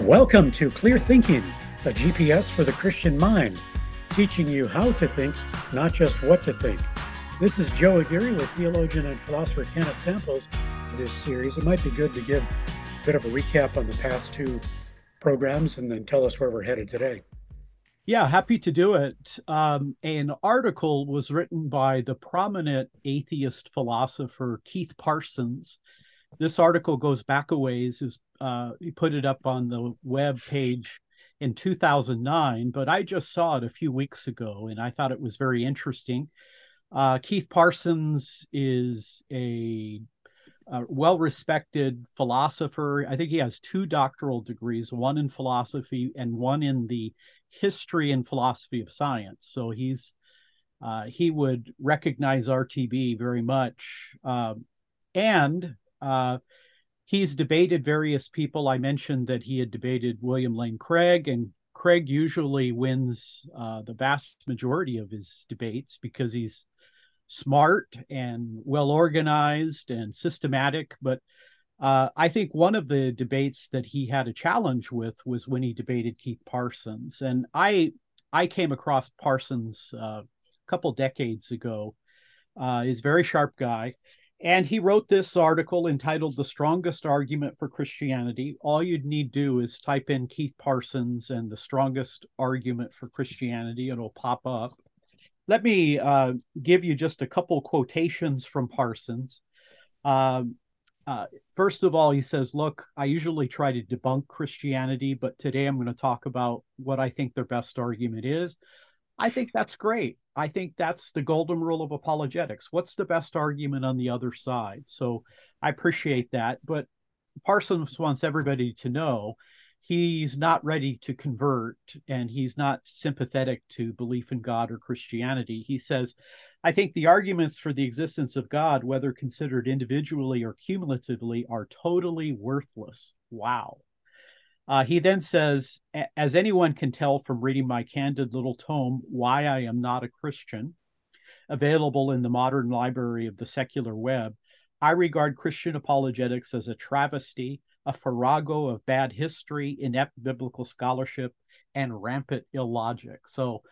Welcome to Clear Thinking, a GPS for the Christian mind, teaching you how to think, not just what to think. This is Joe Aguirre with theologian and philosopher Kenneth Samples. for This series, it might be good to give a bit of a recap on the past two programs and then tell us where we're headed today. Yeah, happy to do it. Um, an article was written by the prominent atheist philosopher Keith Parsons. This article goes back a ways. Is uh, he put it up on the web page in 2009, but I just saw it a few weeks ago, and I thought it was very interesting. Uh, Keith Parsons is a, a well respected philosopher. I think he has two doctoral degrees, one in philosophy and one in the history and philosophy of science. So he's uh, he would recognize RTB very much, uh, and uh, he's debated various people. I mentioned that he had debated William Lane Craig, and Craig usually wins uh, the vast majority of his debates because he's smart and well organized and systematic. But uh, I think one of the debates that he had a challenge with was when he debated Keith Parsons, and I I came across Parsons uh, a couple decades ago. Uh, he's a very sharp guy, and he wrote this article entitled "The Strongest Argument for Christianity." All you'd need do is type in Keith Parsons and the strongest argument for Christianity, and it'll pop up. Let me uh, give you just a couple quotations from Parsons. Um, uh, first of all, he says, Look, I usually try to debunk Christianity, but today I'm going to talk about what I think their best argument is. I think that's great. I think that's the golden rule of apologetics. What's the best argument on the other side? So I appreciate that. But Parsons wants everybody to know he's not ready to convert and he's not sympathetic to belief in God or Christianity. He says, I think the arguments for the existence of God, whether considered individually or cumulatively, are totally worthless. Wow. Uh, he then says, as anyone can tell from reading my candid little tome, Why I Am Not a Christian, available in the modern library of the secular web, I regard Christian apologetics as a travesty, a farrago of bad history, inept biblical scholarship, and rampant illogic. So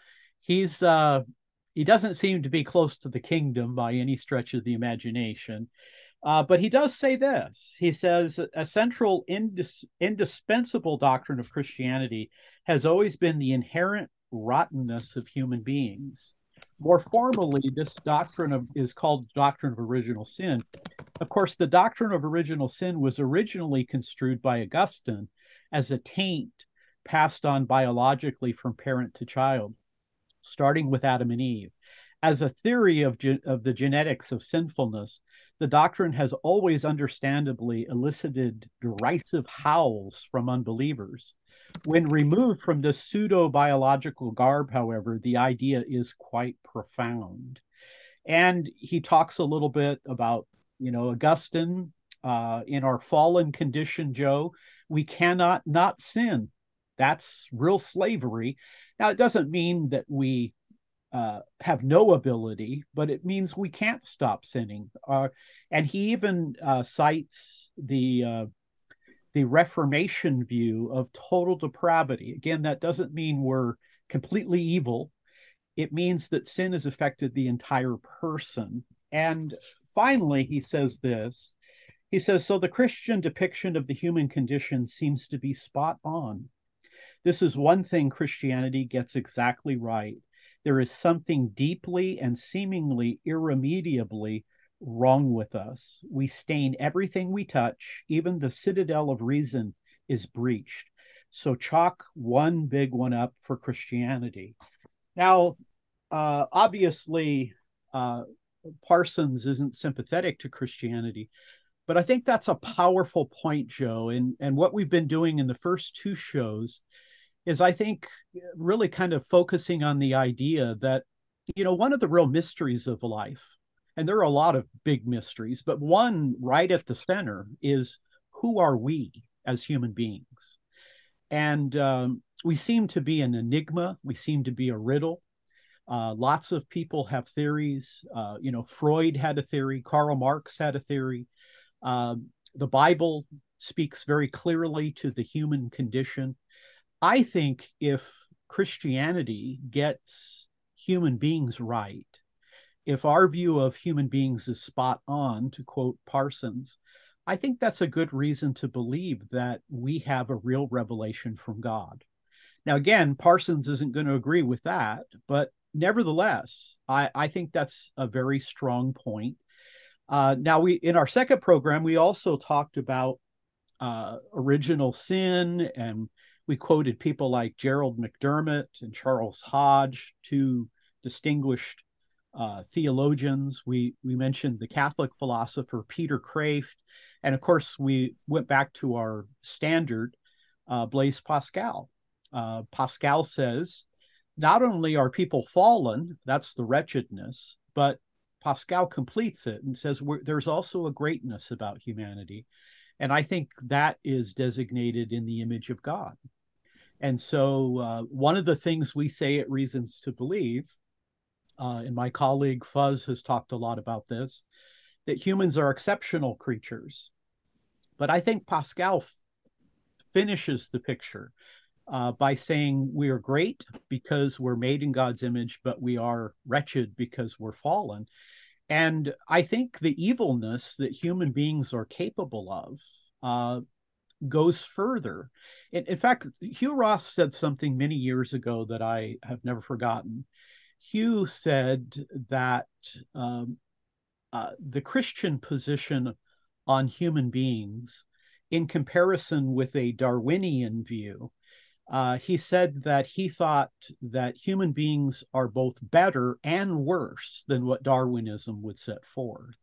he's uh, he doesn't seem to be close to the kingdom by any stretch of the imagination. Uh, but he does say this. He says a central indis- indispensable doctrine of Christianity has always been the inherent rottenness of human beings. More formally, this doctrine of, is called doctrine of original sin. Of course, the doctrine of original sin was originally construed by Augustine as a taint passed on biologically from parent to child starting with Adam and Eve. As a theory of, ge- of the genetics of sinfulness, the doctrine has always understandably elicited derisive howls from unbelievers. When removed from this pseudo biological garb, however, the idea is quite profound. And he talks a little bit about, you know, Augustine, uh, in our fallen condition, Joe, we cannot not sin. That's real slavery. Now, it doesn't mean that we uh, have no ability, but it means we can't stop sinning. Uh, and he even uh, cites the uh, the Reformation view of total depravity. Again, that doesn't mean we're completely evil. It means that sin has affected the entire person. And finally, he says this. He says, So the Christian depiction of the human condition seems to be spot on. This is one thing Christianity gets exactly right. There is something deeply and seemingly irremediably wrong with us. We stain everything we touch, even the citadel of reason is breached. So chalk one big one up for Christianity. Now, uh, obviously, uh, Parsons isn't sympathetic to Christianity, but I think that's a powerful point, Joe. And and what we've been doing in the first two shows is I think really kind of focusing on the idea that, you know, one of the real mysteries of life, and there are a lot of big mysteries, but one right at the center is who are we as human beings? And um, we seem to be an enigma, we seem to be a riddle. Uh, lots of people have theories. Uh, you know, Freud had a theory, Karl Marx had a theory. Uh, the Bible speaks very clearly to the human condition. I think if Christianity gets human beings right, if our view of human beings is spot on, to quote Parsons, I think that's a good reason to believe that we have a real revelation from God. Now, again, Parsons isn't going to agree with that, but nevertheless, I, I think that's a very strong point. Uh, now, we in our second program, we also talked about uh, original sin, and we quoted people like Gerald McDermott and Charles Hodge, two distinguished uh, theologians. We we mentioned the Catholic philosopher Peter Kreeft, and of course we went back to our standard, uh, Blaise Pascal. Uh, Pascal says, not only are people fallen, that's the wretchedness, but Pascal completes it and says there's also a greatness about humanity. And I think that is designated in the image of God. And so, uh, one of the things we say at Reasons to Believe, uh, and my colleague Fuz has talked a lot about this, that humans are exceptional creatures. But I think Pascal f- finishes the picture uh, by saying we are great because we're made in God's image, but we are wretched because we're fallen. And I think the evilness that human beings are capable of uh, goes further. In, fact, Hugh Ross said something many years ago that I have never forgotten. Hugh said that um, uh, the Christian position on human beings, in comparison with a Darwinian view, uh, he said that he thought that human beings are both better and worse than what Darwinism would set forth.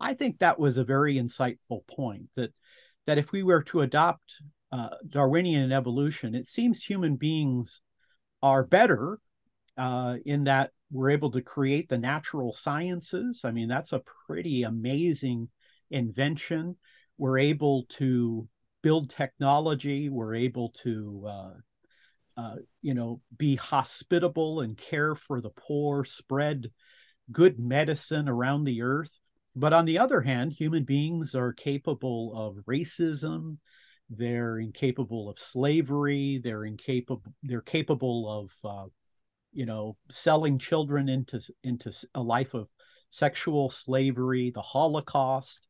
I think that was a very insightful point that that if we were to adopt uh, Darwinian evolution, it seems human beings are better uh, in that we're able to create the natural sciences. I mean, that's a pretty amazing invention. We're able to build technology. We're able to, uh, uh, you know, be hospitable and care for the poor, spread good medicine around the earth. But on the other hand, human beings are capable of racism. They're incapable of slavery. They're incapable. They're capable of, uh, you know, selling children into into a life of sexual slavery, the Holocaust.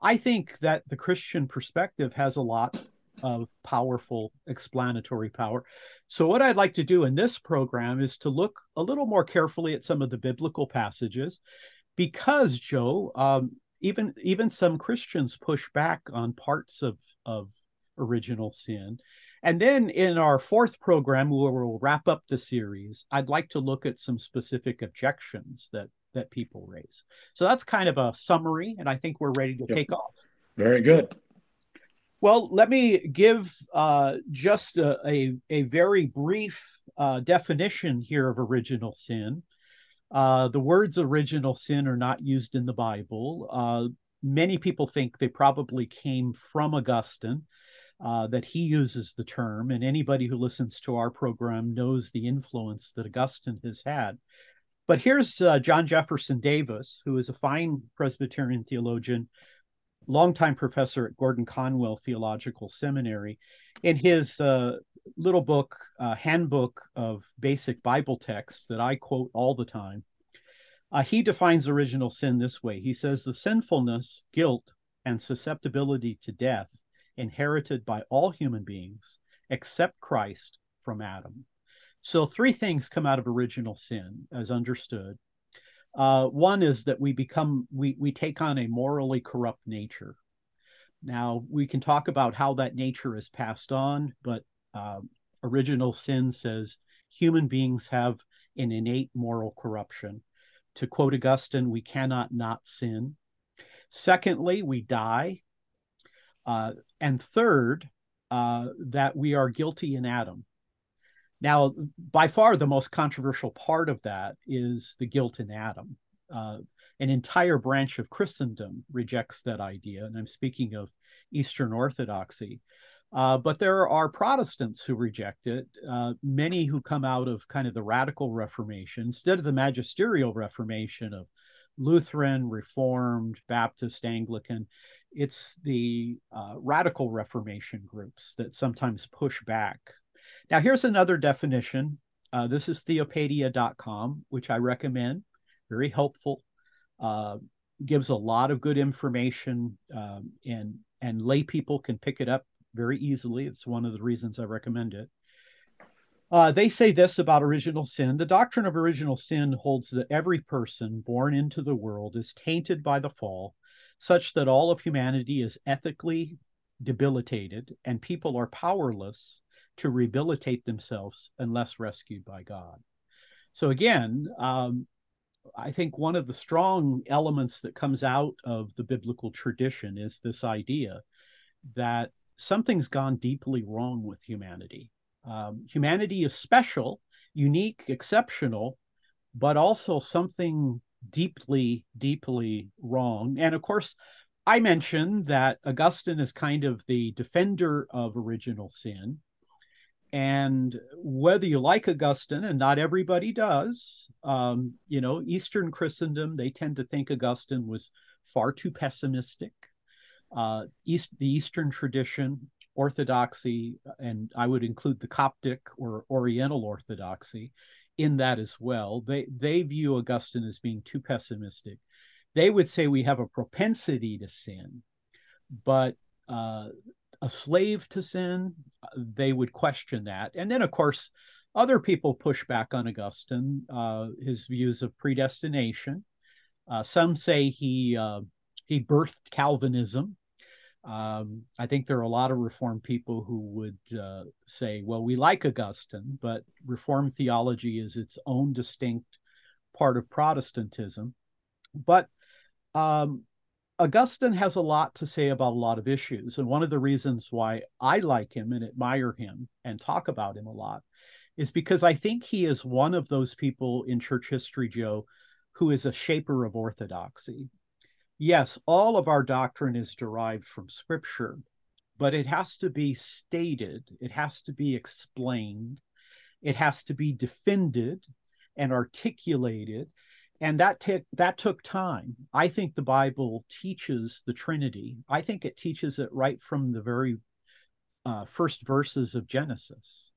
I think that the Christian perspective has a lot of powerful explanatory power. So, what I'd like to do in this program is to look a little more carefully at some of the biblical passages, because Joe, um, even even some Christians push back on parts of of original sin. And then in our fourth program, where we'll wrap up the series, I'd like to look at some specific objections that that people raise. So that's kind of a summary, and I think we're ready to yep. take off. Very good. Well, let me give uh, just a, a, a, very brief uh, definition here of original sin. Uh, the words original sin are not used in the Bible. Uh, many people think they probably came from Augustine, uh, that he uses the term, and anybody who listens to our program knows the influence that Augustine has had. But here's uh, John Jefferson Davis, who is a fine Presbyterian theologian, longtime professor at Gordon Conwell Theological Seminary. In his uh, little book, uh, Handbook of Basic Bible Texts, that I quote all the time, uh, he defines original sin this way. He says, The sinfulness, guilt, and susceptibility to death inherited by all human beings except Christ from Adam. So, three things come out of original sin as understood. Uh, one is that we become, we, we take on a morally corrupt nature. Now, we can talk about how that nature is passed on, but uh, original sin says human beings have an innate moral corruption. To quote Augustine, we cannot not sin. Secondly, we die. Uh, and third, uh, that we are guilty in Adam. Now, by far the most controversial part of that is the guilt in Adam. Uh, an entire branch of Christendom rejects that idea, and I'm speaking of Eastern Orthodoxy. Uh, but there are Protestants who reject it, uh, many who come out of kind of the radical Reformation instead of the magisterial Reformation of Lutheran, Reformed, Baptist, Anglican. It's the uh, radical Reformation groups that sometimes push back. Now, here's another definition. Uh, this is theopedia.com, which I recommend. Very helpful. Uh, gives a lot of good information, um, and and lay people can pick it up very easily. It's one of the reasons I recommend it. Uh, they say this about original sin. The doctrine of original sin holds that every person born into the world is tainted by the fall, such that all of humanity is ethically debilitated and people are powerless to rehabilitate themselves unless rescued by God. So, again, um, I think one of the strong elements that comes out of the biblical tradition is this idea that something's gone deeply wrong with humanity um, humanity is special, unique, exceptional, but also something deeply, deeply wrong. And of course, I mentioned that Augustine is kind of the defender of original sin. And whether you like Augustine, and not everybody does, um, you know, Eastern Christendom, they tend to think Augustine was far too pessimistic. Uh, East, the Eastern tradition Orthodoxy, and I would include the Coptic or Oriental Orthodoxy in that as well. They they view Augustine as being too pessimistic. They would say we have a propensity to sin, but uh, a slave to sin, they would question that. And then, of course, other people push back on Augustine, uh, his views of predestination. Uh, some say he uh, he birthed Calvinism, um, I think there are a lot of Reformed people who would uh, say, well, we like Augustine, but Reformed theology is its own distinct part of Protestantism. But um, Augustine has a lot to say about a lot of issues. And one of the reasons why I like him and admire him and talk about him a lot is because I think he is one of those people in church history, Joe, who is a shaper of orthodoxy yes, all of our doctrine is derived from scripture, but it has to be stated, it has to be explained, it has to be defended and articulated. And that, t- that took time. I think the Bible teaches the Trinity. I think it teaches it right from the very uh, first verses of Genesis.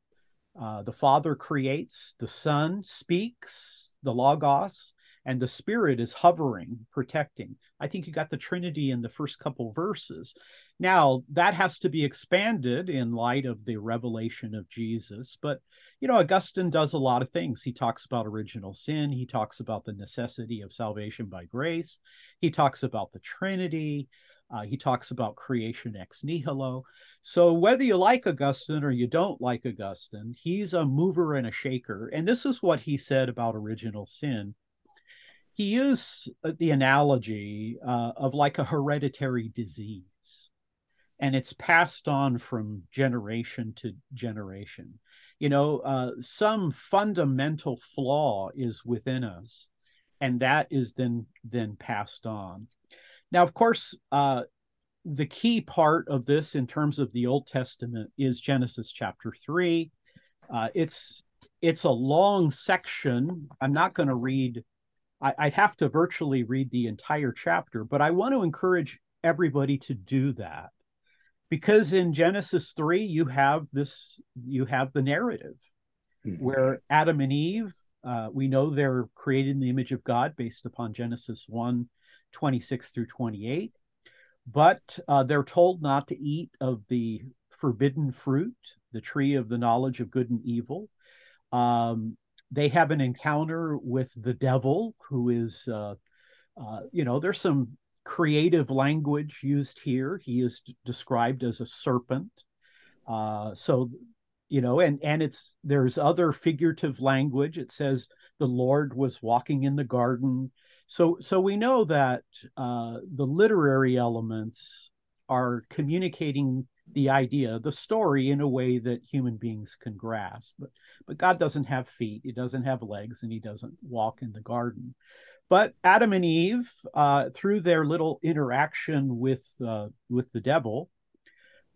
Uh, the Father creates, the Son speaks, the Logos, and the Spirit is hovering, protecting. I think you got the Trinity in the first couple verses. Now, that has to be expanded in light of the revelation of Jesus. But, you know, Augustine does a lot of things. He talks about original sin, he talks about the necessity of salvation by grace, he talks about the Trinity. Uh, he talks about creation ex nihilo. So, whether you like Augustine or you don't like Augustine, he's a mover and a shaker. And this is what he said about original sin he used uh, the analogy uh, of like a hereditary disease. And it's passed on from generation to generation. You know uh, some fundamental flaw is within us and that is then then passed on. Now of course uh, the key part of this in terms of the old testament is genesis chapter 3 uh, it's it's a long section. I'm not going to read I, I'd have to virtually read the entire chapter, but I want to encourage everybody to do that. Because in Genesis 3 you have this you have the narrative mm-hmm. where Adam and Eve uh, we know they're created in the image of God based upon Genesis 1 26 through 28 but uh, they're told not to eat of the forbidden fruit the tree of the knowledge of good and evil. Um, they have an encounter with the devil, who is, uh, uh, you know, there's some creative language used here. He is d- described as a serpent. Uh, so, you know, and and it's there's other figurative language. It says the Lord was walking in the garden. So so we know that uh, the literary elements are communicating the idea, the story in a way that human beings can grasp. But but God doesn't have feet, he doesn't have legs, and he doesn't walk in the garden. But Adam and Eve, uh, through their little interaction with uh, with the devil,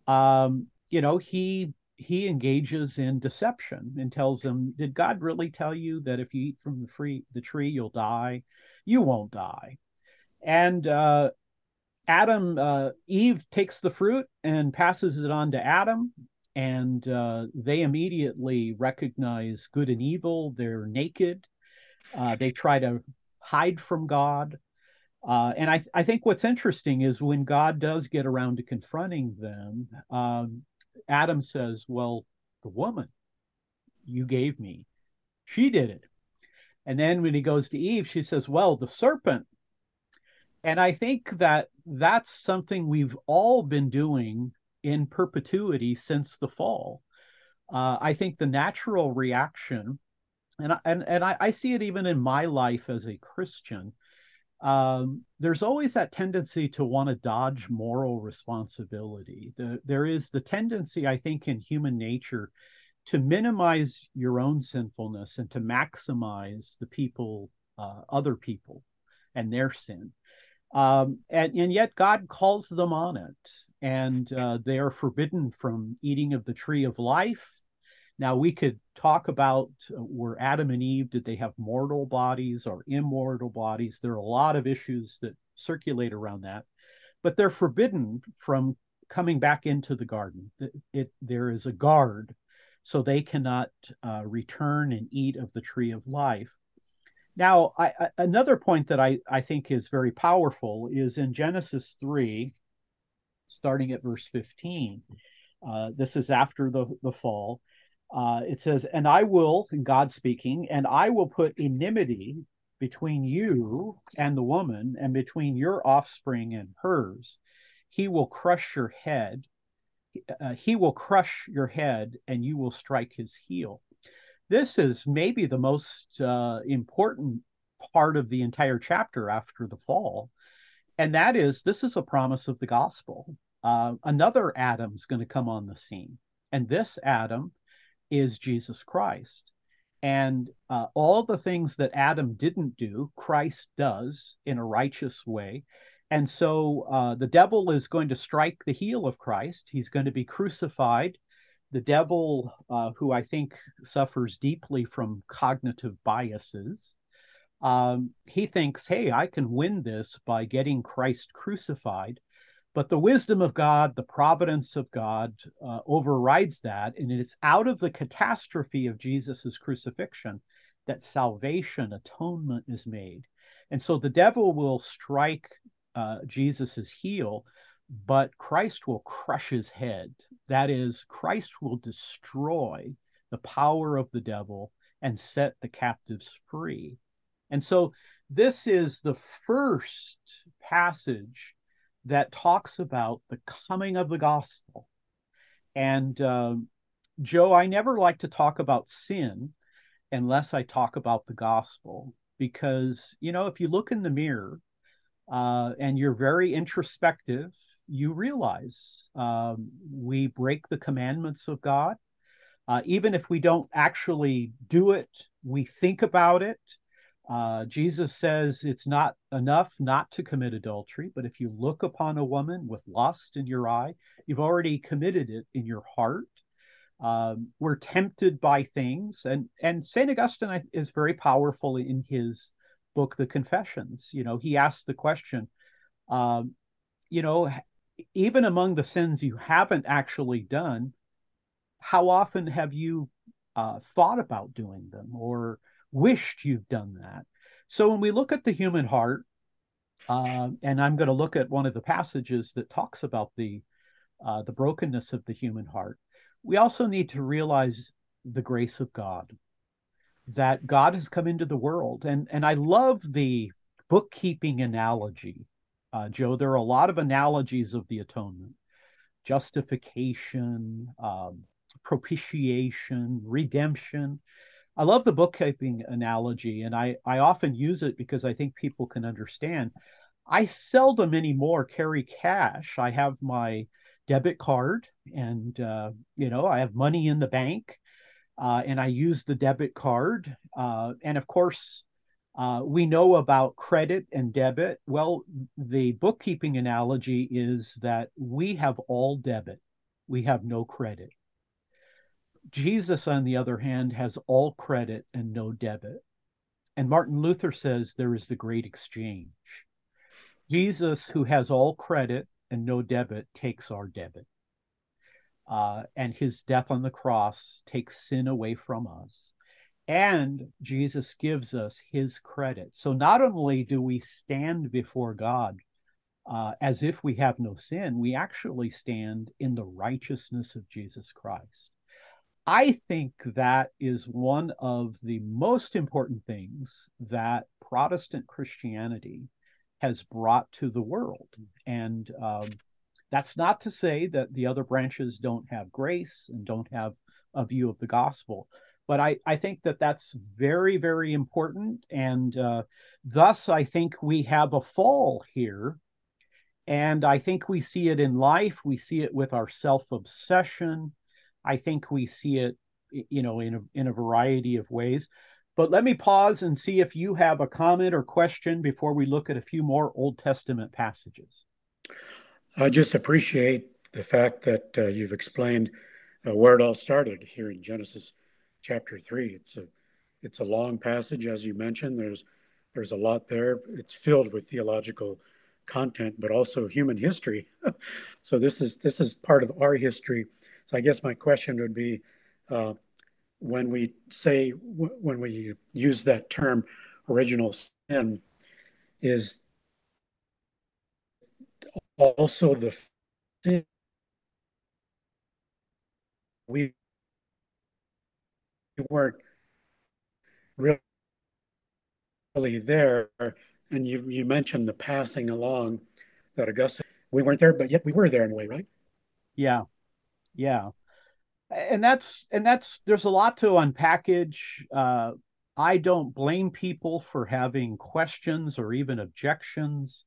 um, you know, he he engages in deception and tells them, "Did God really tell you that if you eat from the free the tree, you'll die? You won't die." And uh, Adam, uh, Eve takes the fruit and passes it on to Adam, and uh, they immediately recognize good and evil. They're naked. Uh, they try to hide from God. Uh, and I, I think what's interesting is when God does get around to confronting them, um, Adam says, Well, the woman you gave me, she did it. And then when he goes to Eve, she says, Well, the serpent. And I think that that's something we've all been doing in perpetuity since the fall. Uh, I think the natural reaction, and and and I, I, see it even in my life as a Christian. Um, there's always that tendency to want to dodge moral responsibility. The, there is the tendency, I think, in human nature to minimize your own sinfulness and to maximize the people, uh, other people, and their sin. Um, and, and yet God calls them on it and uh, they are forbidden from eating of the tree of life. Now, we could talk about uh, were Adam and Eve, did they have mortal bodies or immortal bodies? There are a lot of issues that circulate around that, but they're forbidden from coming back into the garden. It, it there is a guard, so they cannot uh, return and eat of the tree of life. Now, I, another point that I, I think is very powerful is in Genesis 3, starting at verse 15. Uh, this is after the, the fall. Uh, it says, And I will, God speaking, and I will put enmity between you and the woman, and between your offspring and hers. He will crush your head. Uh, he will crush your head, and you will strike his heel. This is maybe the most uh, important part of the entire chapter after the fall and that is this is a promise of the gospel. Uh, another Adam's going to come on the scene, and this Adam is Jesus Christ. And uh, all the things that Adam didn't do, Christ does in a righteous way. And so uh, the devil is going to strike the heel of Christ. He's going to be crucified. The devil, uh, who I think suffers deeply from cognitive biases, um, he thinks, hey, I can win this by getting Christ crucified. But the wisdom of God, the providence of God uh, overrides that. And it's out of the catastrophe of Jesus' crucifixion that salvation, atonement is made. And so the devil will strike uh, Jesus' heel, but Christ will crush his head. That is, Christ will destroy the power of the devil and set the captives free. And so this is the first passage that talks about the coming of the gospel. And uh, Joe, I never like to talk about sin unless I talk about the gospel, because, you know, if you look in the mirror uh, and you're very introspective, you realize um, we break the commandments of God. Uh, even if we don't actually do it, we think about it uh, Jesus says it's not enough not to commit adultery, but if you look upon a woman with lust in your eye, you've already committed it in your heart. Um, we're tempted by things, and and Saint Augustine is very powerful in his book, The Confessions. You know, he asks the question, um, you know, even among the sins you haven't actually done, how often have you uh, thought about doing them or wished you've done that. So when we look at the human heart, uh, and I'm going to look at one of the passages that talks about the uh, the brokenness of the human heart. We also need to realize the grace of God, that God has come into the world, and and I love the bookkeeping analogy, uh, Joe. There are a lot of analogies of the atonement, justification, um, propitiation, redemption. I love the bookkeeping analogy, and I, I often use it because I think people can understand. I seldom anymore carry cash. I have my debit card, and uh, you know I have money in the bank, uh, and I use the debit card. Uh, and of course, uh, we know about credit and debit. Well, the bookkeeping analogy is that we have all debit, we have no credit. Jesus, on the other hand, has all credit and no debit. And Martin Luther says there is the great exchange. Jesus, who has all credit and no debit, takes our debit. Uh, and his death on the cross takes sin away from us. And Jesus gives us his credit. So not only do we stand before God uh, as if we have no sin, we actually stand in the righteousness of Jesus Christ. I think that is one of the most important things that Protestant Christianity has brought to the world. And um, that's not to say that the other branches don't have grace and don't have a view of the gospel. But I, I think that that's very, very important. And uh, thus, I think we have a fall here. And I think we see it in life. We see it with our self obsession. I think we see it, you know, in a, in a variety of ways. But let me pause and see if you have a comment or question before we look at a few more Old Testament passages. I just appreciate the fact that uh, you've explained uh, where it all started here in Genesis chapter three. It's a it's a long passage, as you mentioned. There's there's a lot there. It's filled with theological content, but also human history. so this is this is part of our history. So I guess my question would be, uh, when we say when we use that term, original sin, is also the sin we weren't really there. And you you mentioned the passing along that Augustine. We weren't there, but yet we were there in a way, right? Yeah, yeah, and that's and that's there's a lot to unpackage. Uh, I don't blame people for having questions or even objections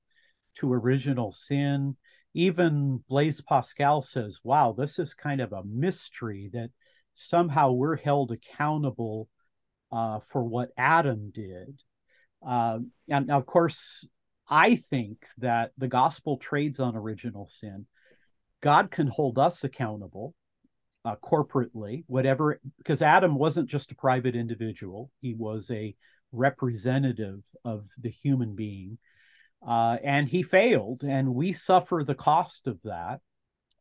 to original sin. Even Blaise Pascal says, "Wow, this is kind of a mystery that." Somehow we're held accountable uh, for what Adam did. Uh, and of course, I think that the gospel trades on original sin. God can hold us accountable uh, corporately, whatever, because Adam wasn't just a private individual, he was a representative of the human being. Uh, and he failed, and we suffer the cost of that.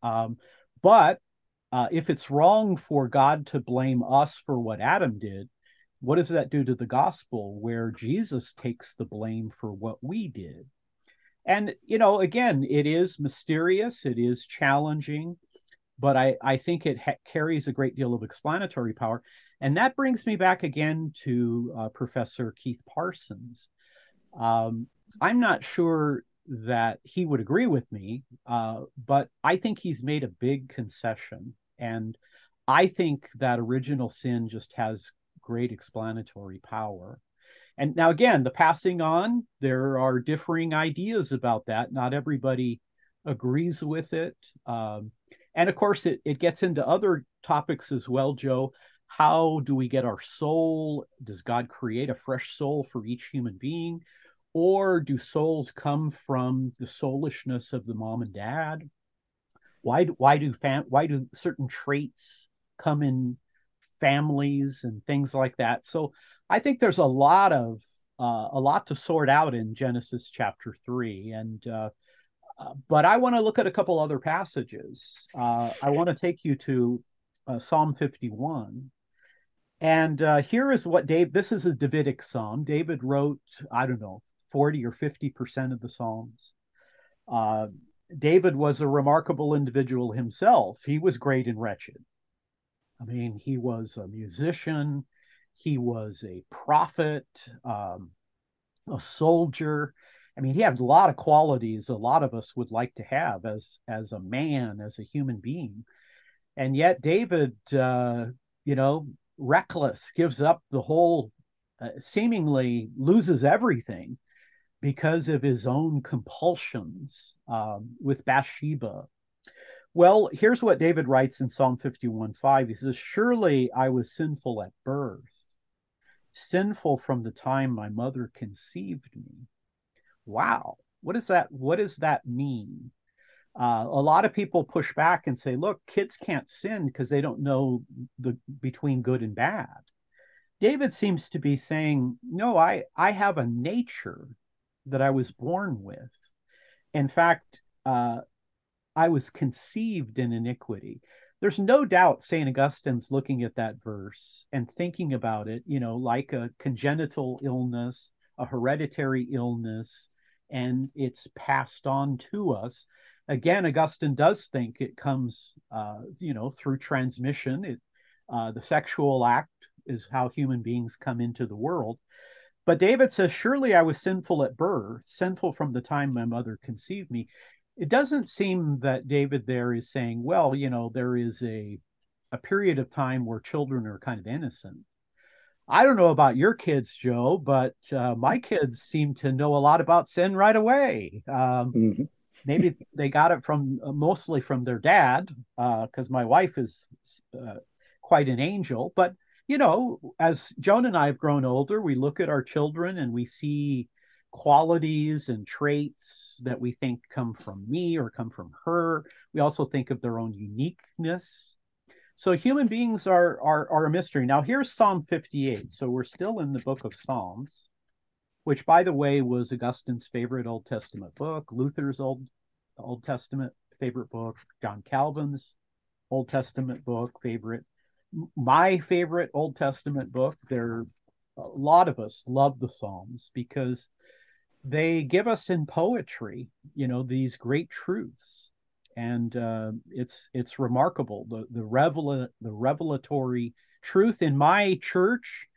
Um, but uh, if it's wrong for God to blame us for what Adam did, what does that do to the gospel where Jesus takes the blame for what we did? And, you know, again, it is mysterious, it is challenging, but I, I think it ha- carries a great deal of explanatory power. And that brings me back again to uh, Professor Keith Parsons. Um, I'm not sure that he would agree with me, uh, but I think he's made a big concession and I think that original sin just has great explanatory power. And now, again, the passing on, there are differing ideas about that. Not everybody agrees with it. Um, and of course, it, it gets into other topics as well, Joe. How do we get our soul? Does God create a fresh soul for each human being? Or do souls come from the soulishness of the mom and dad? Why do why do fam- why do certain traits come in families and things like that? So i think there's a lot of uh, a lot to sort out in genesis chapter 3 and uh, uh, but i want to look at a couple other passages. Uh, i want to take you to uh, psalm 51 and uh, here is what dave this is a davidic psalm. David wrote i don't know 40 or 50 percent of the psalms David was a remarkable individual himself. He was great and wretched. I mean, he was a musician, he was a prophet, um, a soldier. I mean, he had a lot of qualities a lot of us would like to have as as a man, as a human being. And yet, David, uh, you know, reckless, gives up the whole, uh, seemingly loses everything because of his own compulsions um, with Bathsheba. Well, here's what David writes in Psalm 51 5. He says, Surely I was sinful at birth, sinful from the time my mother conceived me. Wow. What does that what does that mean? Uh, a lot of people push back and say, look, kids can't sin because they don't know the between good and bad. David seems to be saying, no, I, I have a nature that I was born with. in fact, uh, I was conceived in iniquity. There's no doubt St. Augustine's looking at that verse and thinking about it, you know, like a congenital illness, a hereditary illness, and it's passed on to us. Again, Augustine does think it comes, uh, you know, through transmission. It, uh, the sexual act is how human beings come into the world. But David says, Surely I was sinful at birth, sinful from the time my mother conceived me. It doesn't seem that David there is saying, Well, you know, there is a, a period of time where children are kind of innocent. I don't know about your kids, Joe, but uh, my kids seem to know a lot about sin right away. Um, mm-hmm. maybe they got it from uh, mostly from their dad, because uh, my wife is uh, quite an angel. But you know, as Joan and I have grown older, we look at our children and we see qualities and traits that we think come from me or come from her. We also think of their own uniqueness. So human beings are are, are a mystery. Now here's Psalm 58. So we're still in the book of Psalms, which by the way was Augustine's favorite Old Testament book, Luther's Old Old Testament favorite book, John Calvin's Old Testament book favorite, my favorite Old Testament book. There, a lot of us love the Psalms because they give us in poetry, you know, these great truths, and uh, it's it's remarkable the the revel the revelatory truth in my church,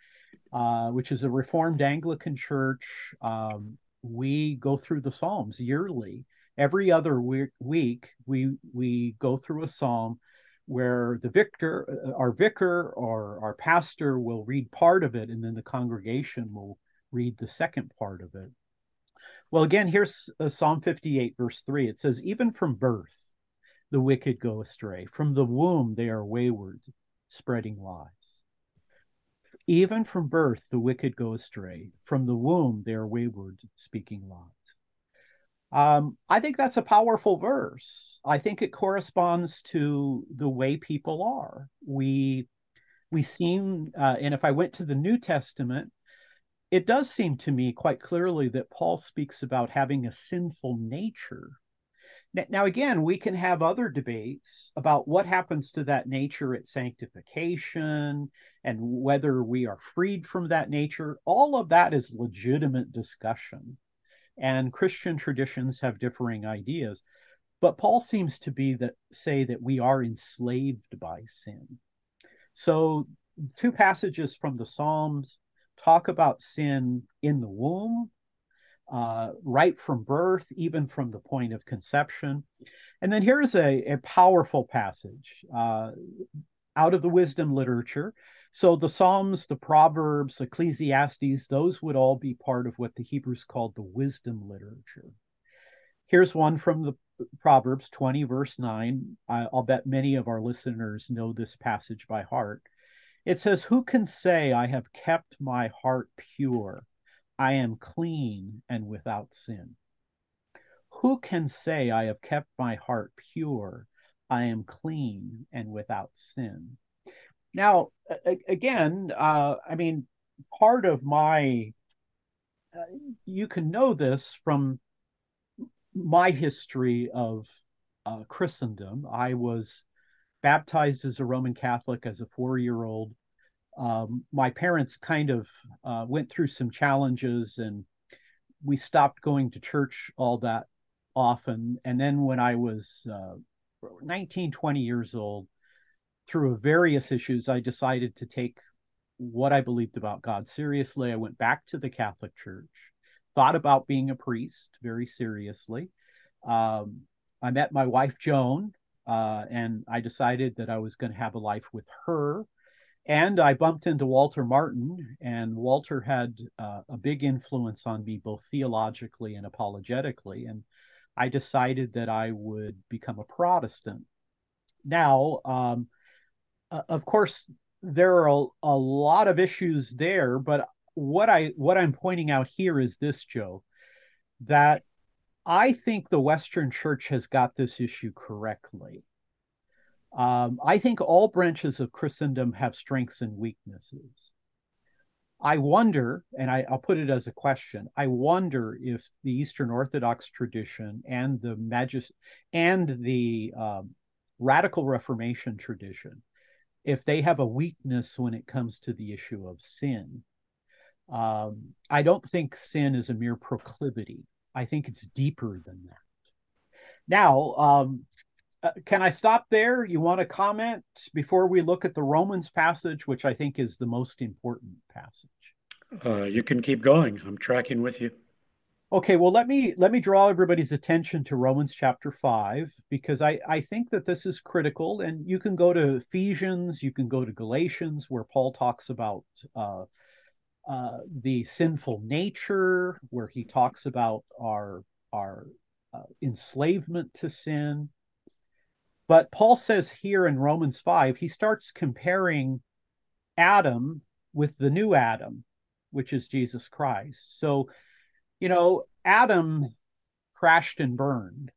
uh, which is a Reformed Anglican church. Um, we go through the Psalms yearly. Every other week, week we we go through a psalm where the victor, uh, our vicar or our pastor will read part of it, and then the congregation will read the second part of it. Well, again, here's uh, Psalm 58, verse 3. It says, Even from birth, the wicked go astray. From the womb, they are wayward, spreading lies. Even from birth, the wicked go astray. From the womb, they are wayward, speaking lies. Um, I think that's a powerful verse. I think it corresponds to the way people are. We we seem, uh, and if I went to the New Testament, it does seem to me quite clearly that Paul speaks about having a sinful nature. Now, again, we can have other debates about what happens to that nature at sanctification and whether we are freed from that nature. All of that is legitimate discussion and Christian traditions have differing ideas. But Paul seems to be that say that we are enslaved by sin. So two passages from the Psalms talk about sin in the womb, uh, right from birth, even from the point of conception. And then here's a, a powerful passage uh, out of the wisdom literature so the Psalms, the Proverbs, Ecclesiastes, those would all be part of what the Hebrews called the wisdom literature. Here's one from the Proverbs 20, verse 9. I'll bet many of our listeners know this passage by heart. It says, Who can say, I have kept my heart pure? I am clean and without sin. Who can say, I have kept my heart pure? I am clean and without sin. Now, again, uh, I mean, part of my, uh, you can know this from my history of uh, Christendom. I was baptized as a Roman Catholic as a four year old. Um, my parents kind of uh, went through some challenges and we stopped going to church all that often. And then when I was uh, 19, 20 years old, through various issues, I decided to take what I believed about God seriously. I went back to the Catholic Church, thought about being a priest very seriously. Um, I met my wife, Joan, uh, and I decided that I was going to have a life with her. And I bumped into Walter Martin, and Walter had uh, a big influence on me, both theologically and apologetically. And I decided that I would become a Protestant. Now, um, uh, of course, there are a, a lot of issues there, but what I what I'm pointing out here is this, Joe, that I think the Western Church has got this issue correctly. Um, I think all branches of Christendom have strengths and weaknesses. I wonder, and I, will put it as a question. I wonder if the Eastern Orthodox tradition and the magis and the um, Radical Reformation tradition, if they have a weakness when it comes to the issue of sin. Um, I don't think sin is a mere proclivity. I think it's deeper than that. Now, um, uh, can I stop there? You want to comment before we look at the Romans passage, which I think is the most important passage? Uh, you can keep going. I'm tracking with you. Okay, well let me let me draw everybody's attention to Romans chapter 5 because I I think that this is critical and you can go to Ephesians, you can go to Galatians where Paul talks about uh, uh, the sinful nature, where he talks about our our uh, enslavement to sin. But Paul says here in Romans 5, he starts comparing Adam with the new Adam, which is Jesus Christ. So, you know, Adam crashed and burned.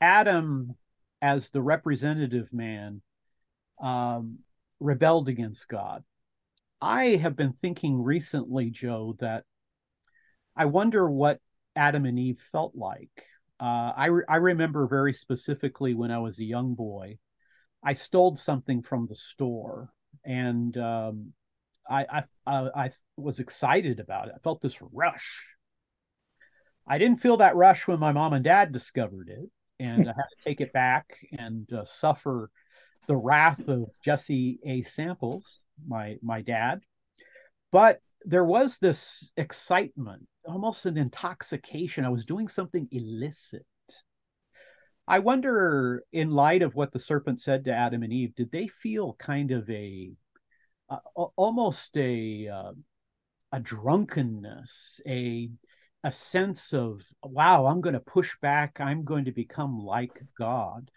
Adam, as the representative man, um, rebelled against God. I have been thinking recently, Joe, that I wonder what Adam and Eve felt like. Uh, I, re- I remember very specifically when I was a young boy, I stole something from the store and um, I, I, I was excited about it. I felt this rush. I didn't feel that rush when my mom and dad discovered it, and I had to take it back and uh, suffer the wrath of Jesse A. Samples, my my dad. But there was this excitement, almost an intoxication. I was doing something illicit. I wonder, in light of what the serpent said to Adam and Eve, did they feel kind of a uh, almost a uh, a drunkenness, a a sense of wow, I'm going to push back, I'm going to become like God.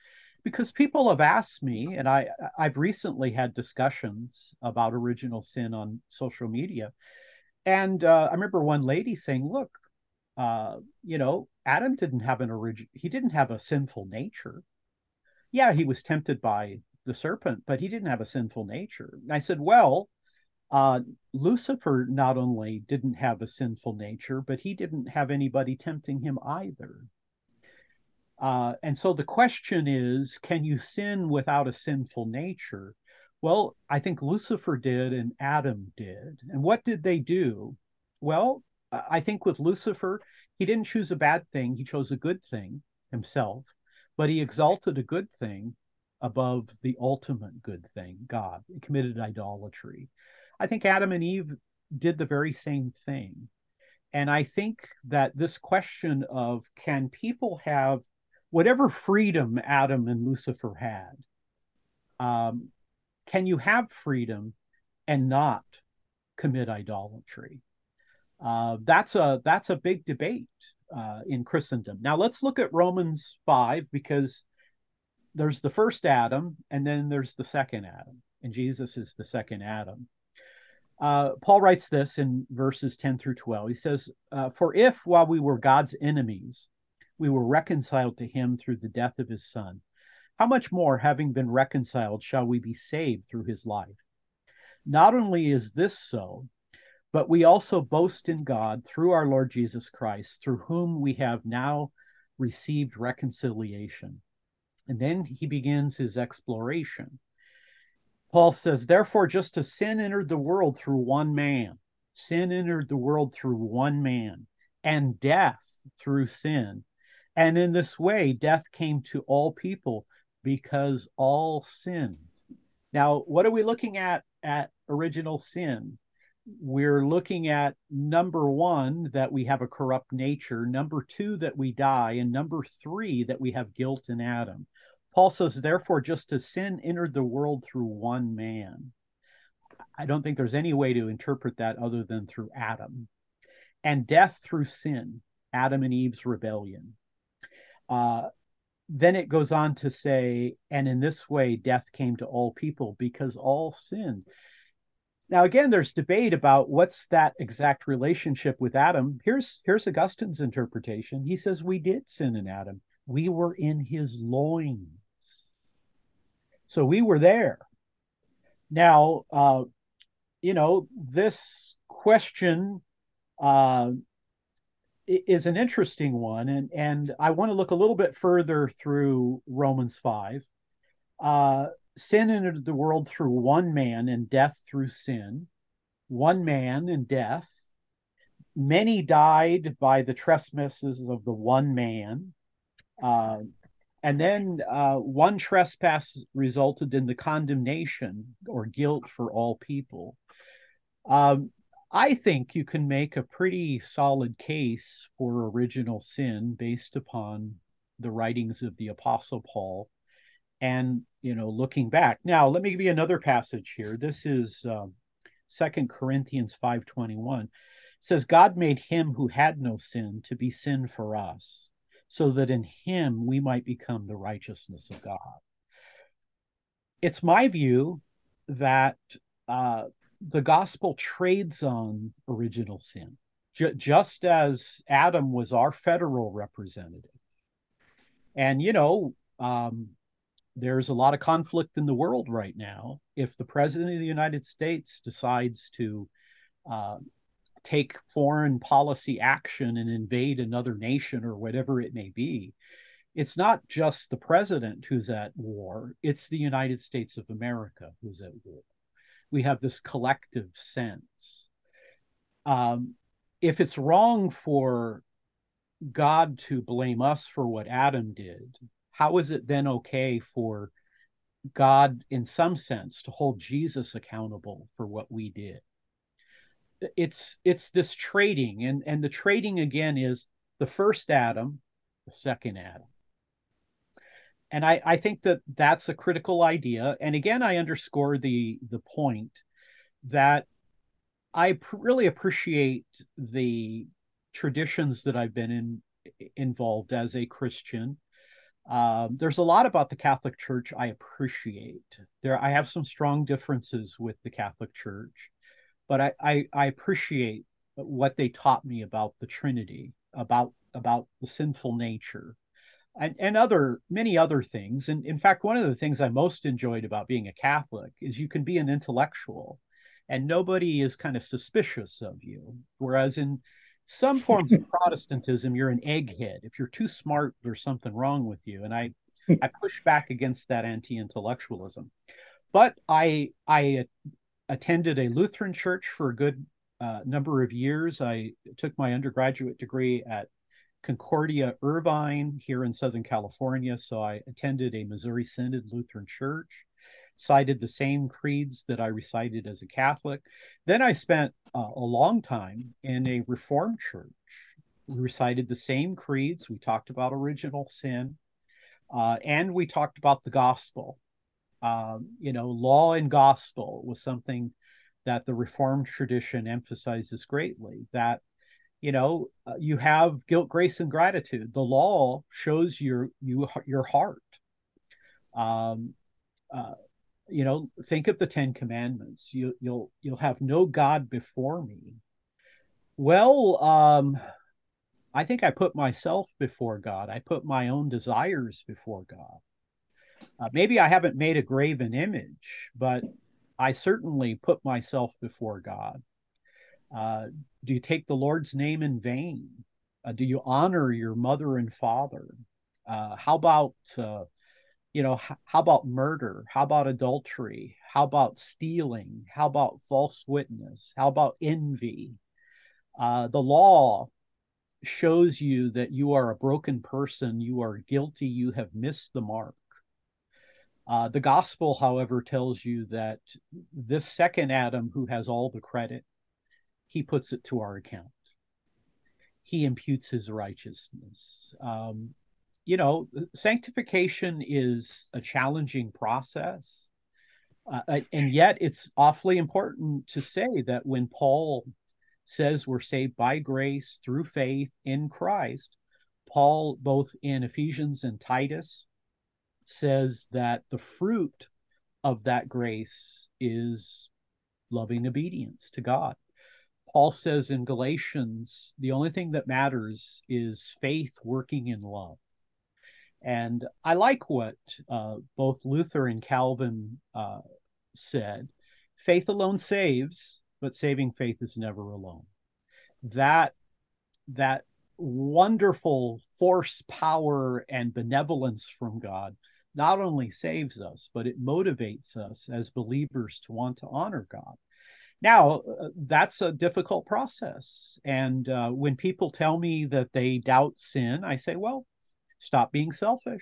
Because people have asked me, and I I've recently had discussions about original sin on social media, and uh, I remember one lady saying, "Look, uh, you know, Adam didn't have an origin; he didn't have a sinful nature. Yeah, he was tempted by the serpent, but he didn't have a sinful nature. And I said, well, uh, Lucifer not only didn't have a sinful nature, but he didn't have anybody tempting him either. Uh, and so the question is can you sin without a sinful nature? Well, I think Lucifer did and Adam did. And what did they do? Well, I think with Lucifer, he didn't choose a bad thing, he chose a good thing himself, but he exalted a good thing above the ultimate good thing, God, He committed idolatry. I think Adam and Eve did the very same thing. And I think that this question of can people have whatever freedom Adam and Lucifer had, um, can you have freedom and not commit idolatry? Uh, that's a that's a big debate uh, in Christendom. Now let's look at Romans five because there's the first Adam, and then there's the second Adam, and Jesus is the second Adam. Uh, Paul writes this in verses 10 through 12. He says, uh, For if while we were God's enemies, we were reconciled to him through the death of his son, how much more, having been reconciled, shall we be saved through his life? Not only is this so, but we also boast in God through our Lord Jesus Christ, through whom we have now received reconciliation. And then he begins his exploration. Paul says, Therefore, just as sin entered the world through one man, sin entered the world through one man, and death through sin. And in this way, death came to all people because all sinned. Now, what are we looking at at original sin? we're looking at number one, that we have a corrupt nature, number two, that we die, and number three, that we have guilt in Adam. Paul says, therefore, just as sin entered the world through one man, I don't think there's any way to interpret that other than through Adam, and death through sin, Adam and Eve's rebellion. Uh, then it goes on to say, and in this way, death came to all people because all sinned. Now, again, there's debate about what's that exact relationship with Adam. Here's here's Augustine's interpretation. He says we did sin in Adam. We were in his loins. So we were there. Now, uh, you know, this question uh, is an interesting one, and and I want to look a little bit further through Romans five. Uh, sin entered the world through one man, and death through sin. One man and death. Many died by the trespasses of the one man. Uh, and then uh, one trespass resulted in the condemnation or guilt for all people. Um, I think you can make a pretty solid case for original sin based upon the writings of the Apostle Paul and you know looking back. Now let me give you another passage here. This is um, second corinthians 5.21 it says god made him who had no sin to be sin for us so that in him we might become the righteousness of god. It's my view that uh, the gospel trades on original sin. J- just as adam was our federal representative. And you know um, there's a lot of conflict in the world right now. If the president of the United States decides to uh, take foreign policy action and invade another nation or whatever it may be, it's not just the president who's at war, it's the United States of America who's at war. We have this collective sense. Um, if it's wrong for God to blame us for what Adam did, how is it then okay for God, in some sense, to hold Jesus accountable for what we did? It's it's this trading, and and the trading again is the first Adam, the second Adam, and I I think that that's a critical idea. And again, I underscore the the point that I pr- really appreciate the traditions that I've been in involved as a Christian um, there's a lot about the Catholic Church I appreciate. There, I have some strong differences with the Catholic Church, but I, I, I appreciate what they taught me about the Trinity, about about the sinful nature, and and other many other things. And in fact, one of the things I most enjoyed about being a Catholic is you can be an intellectual, and nobody is kind of suspicious of you. Whereas in some forms of Protestantism, you're an egghead. If you're too smart, there's something wrong with you. And I, I push back against that anti-intellectualism. But I, I attended a Lutheran church for a good uh, number of years. I took my undergraduate degree at Concordia Irvine here in Southern California. So I attended a Missouri Synod Lutheran church cited the same creeds that I recited as a Catholic. Then I spent uh, a long time in a Reformed church. We recited the same creeds. We talked about original sin, uh, and we talked about the gospel. Um, you know, law and gospel was something that the Reformed tradition emphasizes greatly. That you know, uh, you have guilt, grace, and gratitude. The law shows your you your heart. Um, uh, you know think of the 10 commandments you you'll you'll have no god before me well um i think i put myself before god i put my own desires before god uh, maybe i haven't made a graven image but i certainly put myself before god. Uh, do you take the lord's name in vain? Uh, do you honor your mother and father? Uh, how about uh, you know how about murder? How about adultery? How about stealing? How about false witness? How about envy? Uh, the law shows you that you are a broken person. You are guilty. You have missed the mark uh, the gospel however tells you that this second adam who has all the credit he puts it to our account he imputes his righteousness um, you know, sanctification is a challenging process. Uh, and yet it's awfully important to say that when Paul says we're saved by grace through faith in Christ, Paul, both in Ephesians and Titus, says that the fruit of that grace is loving obedience to God. Paul says in Galatians, the only thing that matters is faith working in love. And I like what uh, both Luther and Calvin uh, said. faith alone saves, but saving faith is never alone. That that wonderful force, power, and benevolence from God not only saves us, but it motivates us as believers to want to honor God. Now, uh, that's a difficult process. And uh, when people tell me that they doubt sin, I say, well, stop being selfish,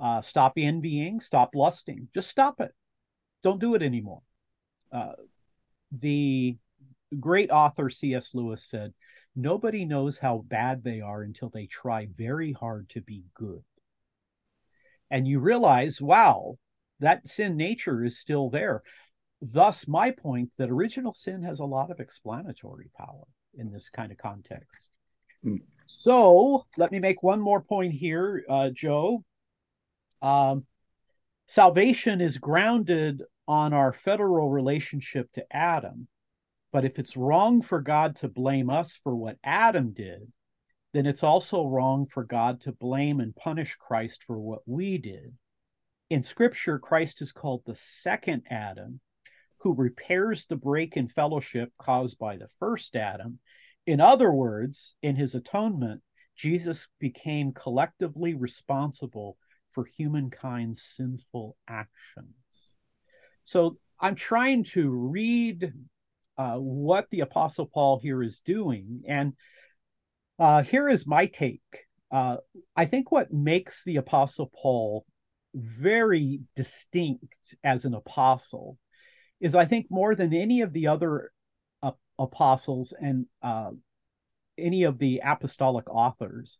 uh, stop envying, stop lusting. Just stop it. Don't do it anymore. Uh, the great author C.S. Lewis said, Nobody knows how bad they are until they try very hard to be good. And you realize, wow, that sin nature is still there. Thus, my point that original sin has a lot of explanatory power in this kind of context. Mm. So, let me make one more point here, uh, Joe. Um, salvation is grounded on our federal relationship to Adam but if it's wrong for God to blame us for what Adam did, then it's also wrong for God to blame and punish Christ for what we did. In scripture, Christ is called the second Adam, who repairs the break in fellowship caused by the first Adam. In other words, in his atonement, Jesus became collectively responsible for humankind's sinful actions. So I'm trying to read uh, what the Apostle Paul here is doing. And uh, here is my take. Uh, I think what makes the Apostle Paul very distinct as an apostle is, I think, more than any of the other uh, apostles and uh, any of the apostolic authors,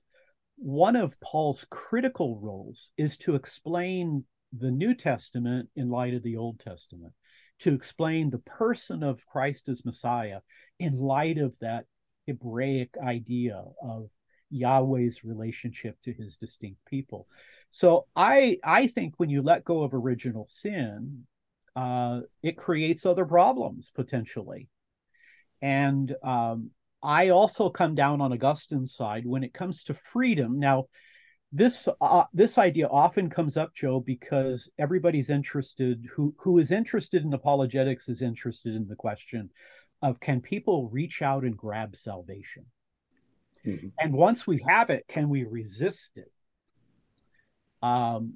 one of Paul's critical roles is to explain the New Testament in light of the Old Testament to explain the person of Christ as Messiah in light of that Hebraic idea of Yahweh's relationship to his distinct people. So I I think when you let go of original sin, uh, it creates other problems potentially. And um, I also come down on Augustine's side when it comes to freedom. Now, this uh, this idea often comes up joe because everybody's interested who who is interested in apologetics is interested in the question of can people reach out and grab salvation mm-hmm. and once we have it can we resist it um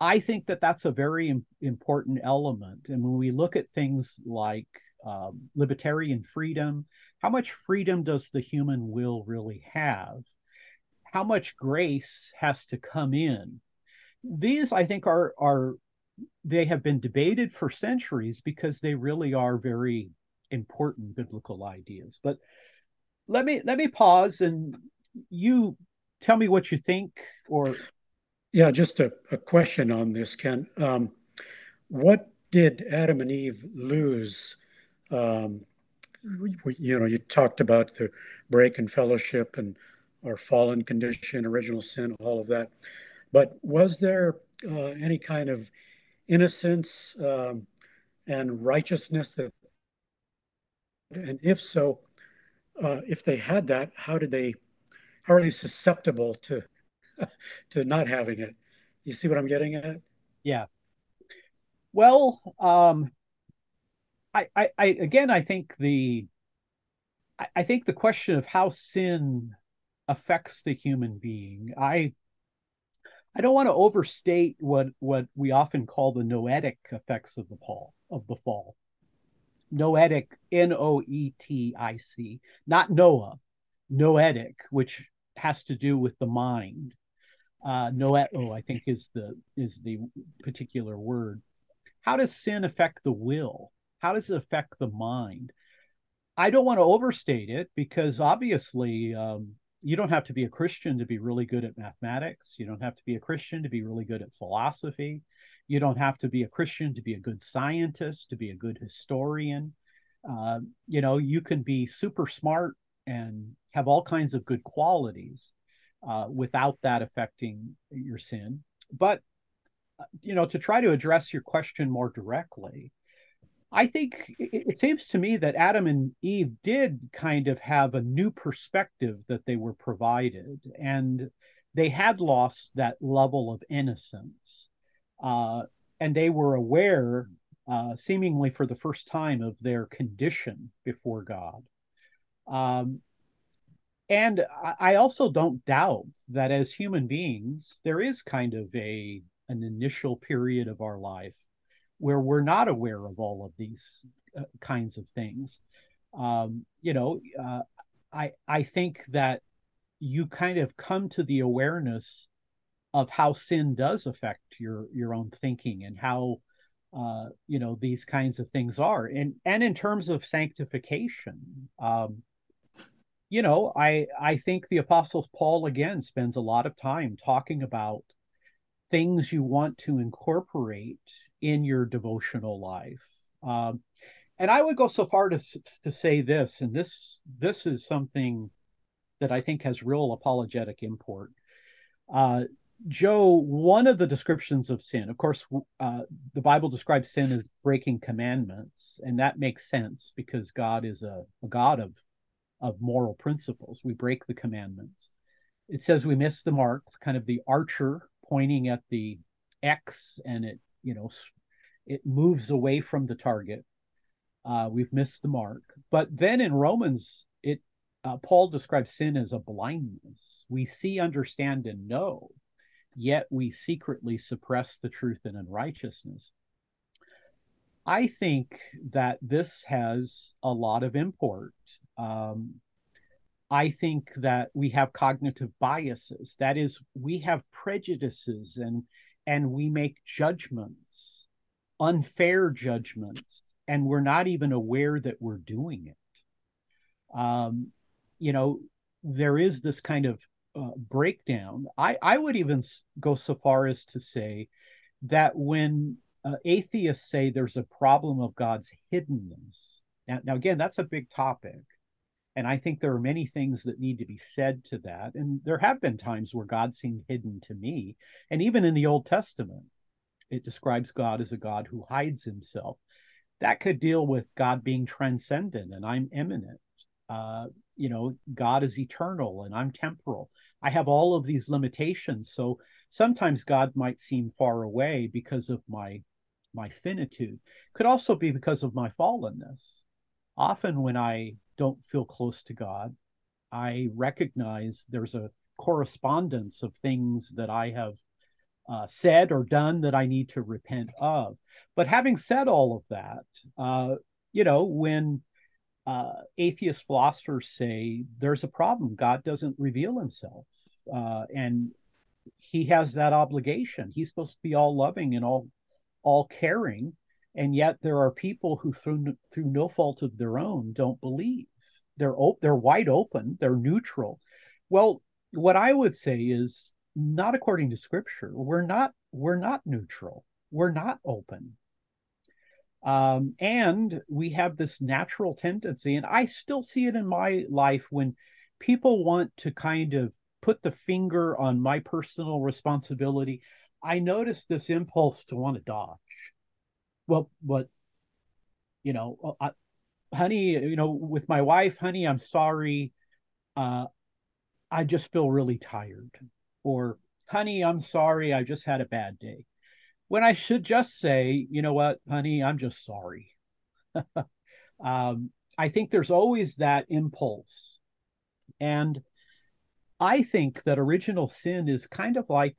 i think that that's a very Im- important element and when we look at things like um, libertarian freedom how much freedom does the human will really have how much grace has to come in. These, I think, are are they have been debated for centuries because they really are very important biblical ideas. But let me let me pause and you tell me what you think or yeah just a, a question on this ken um, what did adam and eve lose um, you know you talked about the break in fellowship and our fallen condition, original sin, all of that. But was there uh, any kind of innocence um, and righteousness that, and if so, uh, if they had that, how did they, how are they susceptible to, to not having it? You see what I'm getting at? Yeah. Well, um, I, I, I again, I think the, I, I think the question of how sin affects the human being. I I don't want to overstate what what we often call the noetic effects of the fall of the fall. Noetic, N O E T I C, not Noah, noetic, which has to do with the mind. Uh, noeto, I think, is the is the particular word. How does sin affect the will? How does it affect the mind? I don't want to overstate it because obviously um, you don't have to be a Christian to be really good at mathematics. You don't have to be a Christian to be really good at philosophy. You don't have to be a Christian to be a good scientist, to be a good historian. Uh, you know, you can be super smart and have all kinds of good qualities uh, without that affecting your sin. But, uh, you know, to try to address your question more directly, I think it, seems to me that Adam and Eve did kind of have a new perspective that they were provided, and they had lost that level of innocence. Uh, and they were aware uh, seemingly for the first time, of their condition before God. Um, and I also don't doubt that as human beings, there is kind of a an initial period of our life where we're not aware of all of these uh, kinds of things. Um, you know, uh, I I think that you kind of come to the awareness of how sin does affect your your own thinking and how uh, you know these kinds of things are and and in terms of sanctification um, you know, I I think the Apostle Paul again spends a lot of time talking about things you want to incorporate in your devotional life. Um, and I would go so far to to say this, and this this is something that I think has real apologetic import. Uh, Joe, one of the descriptions of sin, of course, uh, the Bible describes sin as breaking commandments, and that makes sense because God is a, a God of of moral principles. We break the commandments. It says we miss the mark, kind of the archer pointing at the X and it, you know, it moves away from the target. Uh, we've missed the mark. But then in Romans, it uh, Paul describes sin as a blindness. We see, understand, and know, yet we secretly suppress the truth and unrighteousness. I think that this has a lot of import um, I think that we have cognitive biases. That is, we have prejudices and and we make judgments, unfair judgments, and we're not even aware that we're doing it. Um, you know, there is this kind of uh, breakdown. I I would even go so far as to say that when uh, atheists say there's a problem of God's hiddenness. Now, now again, that's a big topic. And I think there are many things that need to be said to that. And there have been times where God seemed hidden to me. And even in the Old Testament, it describes God as a God who hides himself. That could deal with God being transcendent and I'm immanent. Uh, you know, God is eternal and I'm temporal. I have all of these limitations. So sometimes God might seem far away because of my my finitude. Could also be because of my fallenness. Often when I don't feel close to God. I recognize there's a correspondence of things that I have uh, said or done that I need to repent of. But having said all of that, uh, you know, when uh, atheist philosophers say there's a problem, God doesn't reveal himself, uh, and he has that obligation. He's supposed to be all loving and all all caring, and yet there are people who through through no fault of their own don't believe. They're op- they're wide open. They're neutral. Well what i would say is not according to scripture we're not we're not neutral. We're not open um, and we have this natural tendency and i still see it in my life when people want to kind of put the finger on my personal responsibility i notice this impulse to want to dodge well but you know I, honey, you know, with my wife, honey, I'm sorry. Uh, I just feel really tired. Or, honey, I'm sorry. I just had a bad day. When I should just say, you know what, honey, I'm just sorry. um, I think there's always that impulse. And I think that original sin is kind of like,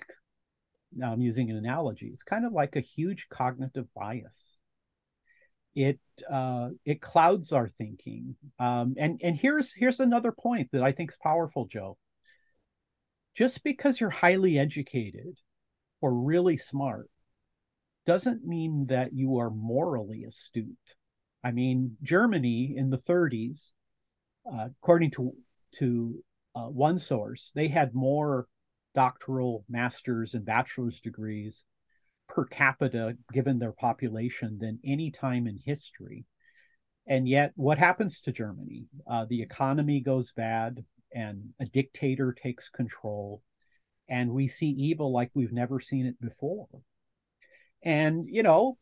now I'm using an analogy, it's kind of like a huge cognitive bias it uh, it clouds our thinking. Um, and and here's here's another point that I think is powerful, Joe. Just because you're highly educated or really smart doesn't mean that you are morally astute. I mean, Germany in the 30s, uh, according to to uh, one source, they had more doctoral, master's, and bachelor's degrees per capita given their population than any time in history. And yet, what happens to Germany? Uh, the economy goes bad, and a dictator takes control, and we see evil like we've never seen it before. And, you know,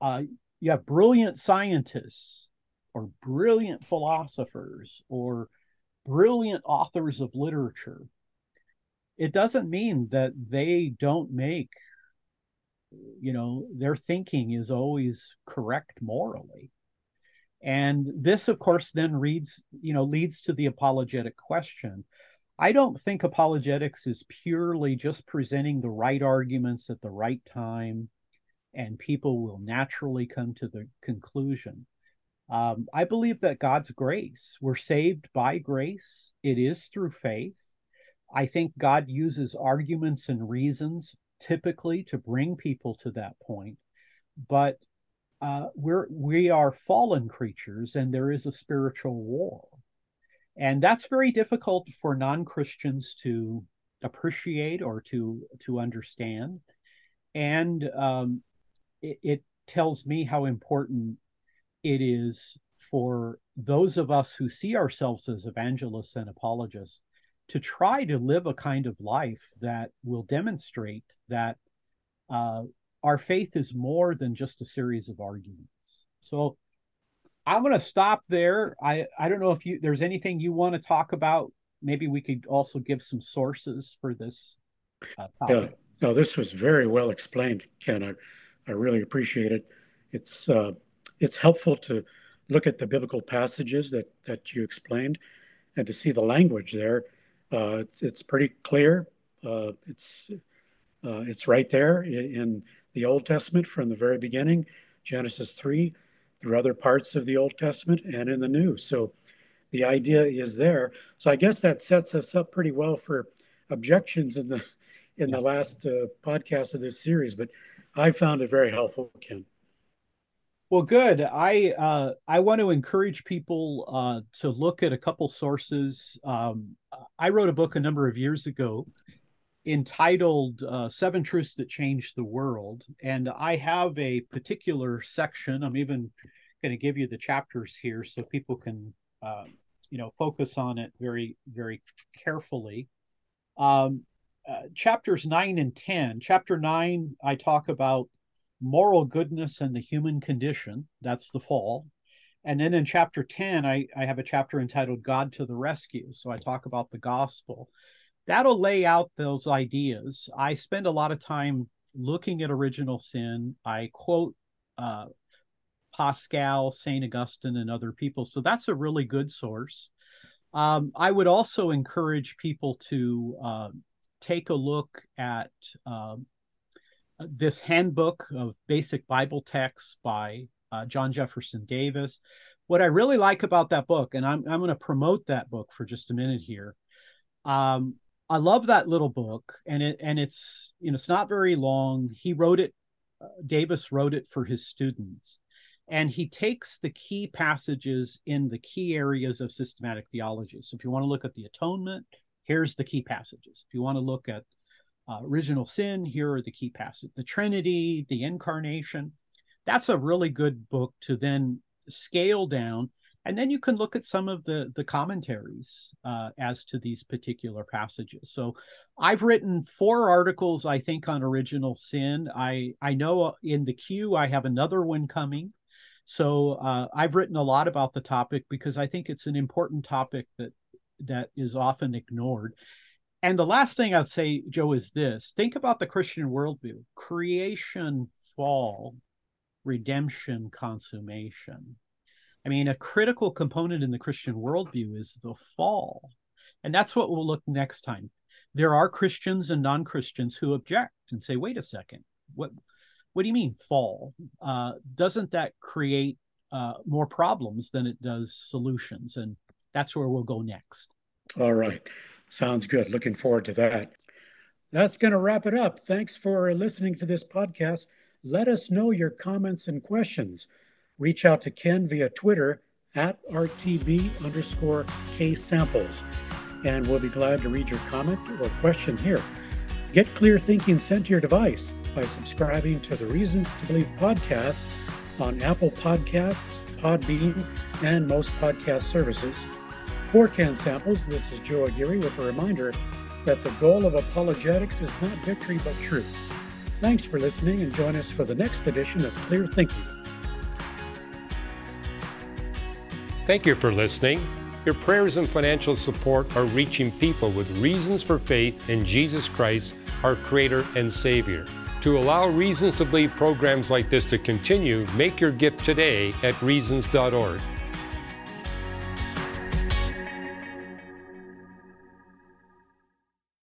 uh, you have brilliant scientists or brilliant philosophers or brilliant authors of literature. It doesn't mean that they don't make you know, their thinking is always correct morally. And this, of course, then reads, you know, leads to the apologetic question. I don't think apologetics is purely just presenting the right arguments at the right time and people will naturally come to the conclusion. Um, I believe that God's grace, we're saved by grace, it is through faith. I think God uses arguments and reasons typically to bring people to that point. But uh, we're we are fallen creatures, and there is a spiritual war, and that's very difficult for non Christians to appreciate or to to understand. And um, it, it tells me how important it is for those of us who see ourselves as evangelists and apologists to try to live a kind of life that will demonstrate that uh, our faith is more than just a series of arguments. So I'm going to stop there. I, I don't know if you there's anything you want to talk about. Maybe we could also give some sources for this uh, topic. Yeah, no, this was very well explained, Ken. I, I really appreciate it. It's uh, it's helpful to look at the biblical passages that that you explained, and to see the language there. Uh, it's it's pretty clear. Uh, it's uh, it's right there in, in, the Old Testament from the very beginning, Genesis three, through other parts of the Old Testament, and in the New. So the idea is there. So I guess that sets us up pretty well for objections in the in the last uh, podcast of this series. But I found it very helpful, Ken. Well, good. I uh, I want to encourage people uh, to look at a couple sources. Um, I wrote a book a number of years ago entitled uh, Seven Truths That Changed the World. And I have a particular section. I'm even going to give you the chapters here so people can, uh, you know, focus on it very, very carefully. Um, uh, chapters 9 and 10. Chapter 9, I talk about moral goodness and the human condition. That's the fall. And then in chapter 10, I, I have a chapter entitled God to the Rescue. So I talk about the gospel. That'll lay out those ideas. I spend a lot of time looking at original sin. I quote uh, Pascal, St. Augustine, and other people. So that's a really good source. Um, I would also encourage people to uh, take a look at um, this handbook of basic Bible texts by uh, John Jefferson Davis. What I really like about that book, and I'm, I'm going to promote that book for just a minute here. Um, I love that little book, and it and it's you know it's not very long. He wrote it. Uh, Davis wrote it for his students, and he takes the key passages in the key areas of systematic theology. So if you want to look at the atonement, here's the key passages. If you want to look at uh, original sin, here are the key passages. The Trinity, the Incarnation. That's a really good book to then scale down. And then you can look at some of the, the commentaries uh, as to these particular passages. So I've written four articles, I think, on original sin. I, I know uh, in the queue I have another one coming. So uh, I've written a lot about the topic because I think it's an important topic that that is often ignored. And the last thing I'd say, Joe, is this think about the Christian worldview creation, fall, redemption, consummation. I mean, a critical component in the Christian worldview is the fall. And that's what we'll look next time. There are Christians and non Christians who object and say, wait a second, what, what do you mean fall? Uh, doesn't that create uh, more problems than it does solutions? And that's where we'll go next. All right. Sounds good. Looking forward to that. That's going to wrap it up. Thanks for listening to this podcast. Let us know your comments and questions. Reach out to Ken via Twitter at RTB underscore K samples, and we'll be glad to read your comment or question here. Get clear thinking sent to your device by subscribing to the Reasons to Believe podcast on Apple Podcasts, Podbean, and most podcast services. For Ken Samples, this is Joe Aguirre with a reminder that the goal of apologetics is not victory but truth. Thanks for listening and join us for the next edition of Clear Thinking. Thank you for listening. Your prayers and financial support are reaching people with reasons for faith in Jesus Christ, our Creator and Savior. To allow Reasons to Believe programs like this to continue, make your gift today at Reasons.org.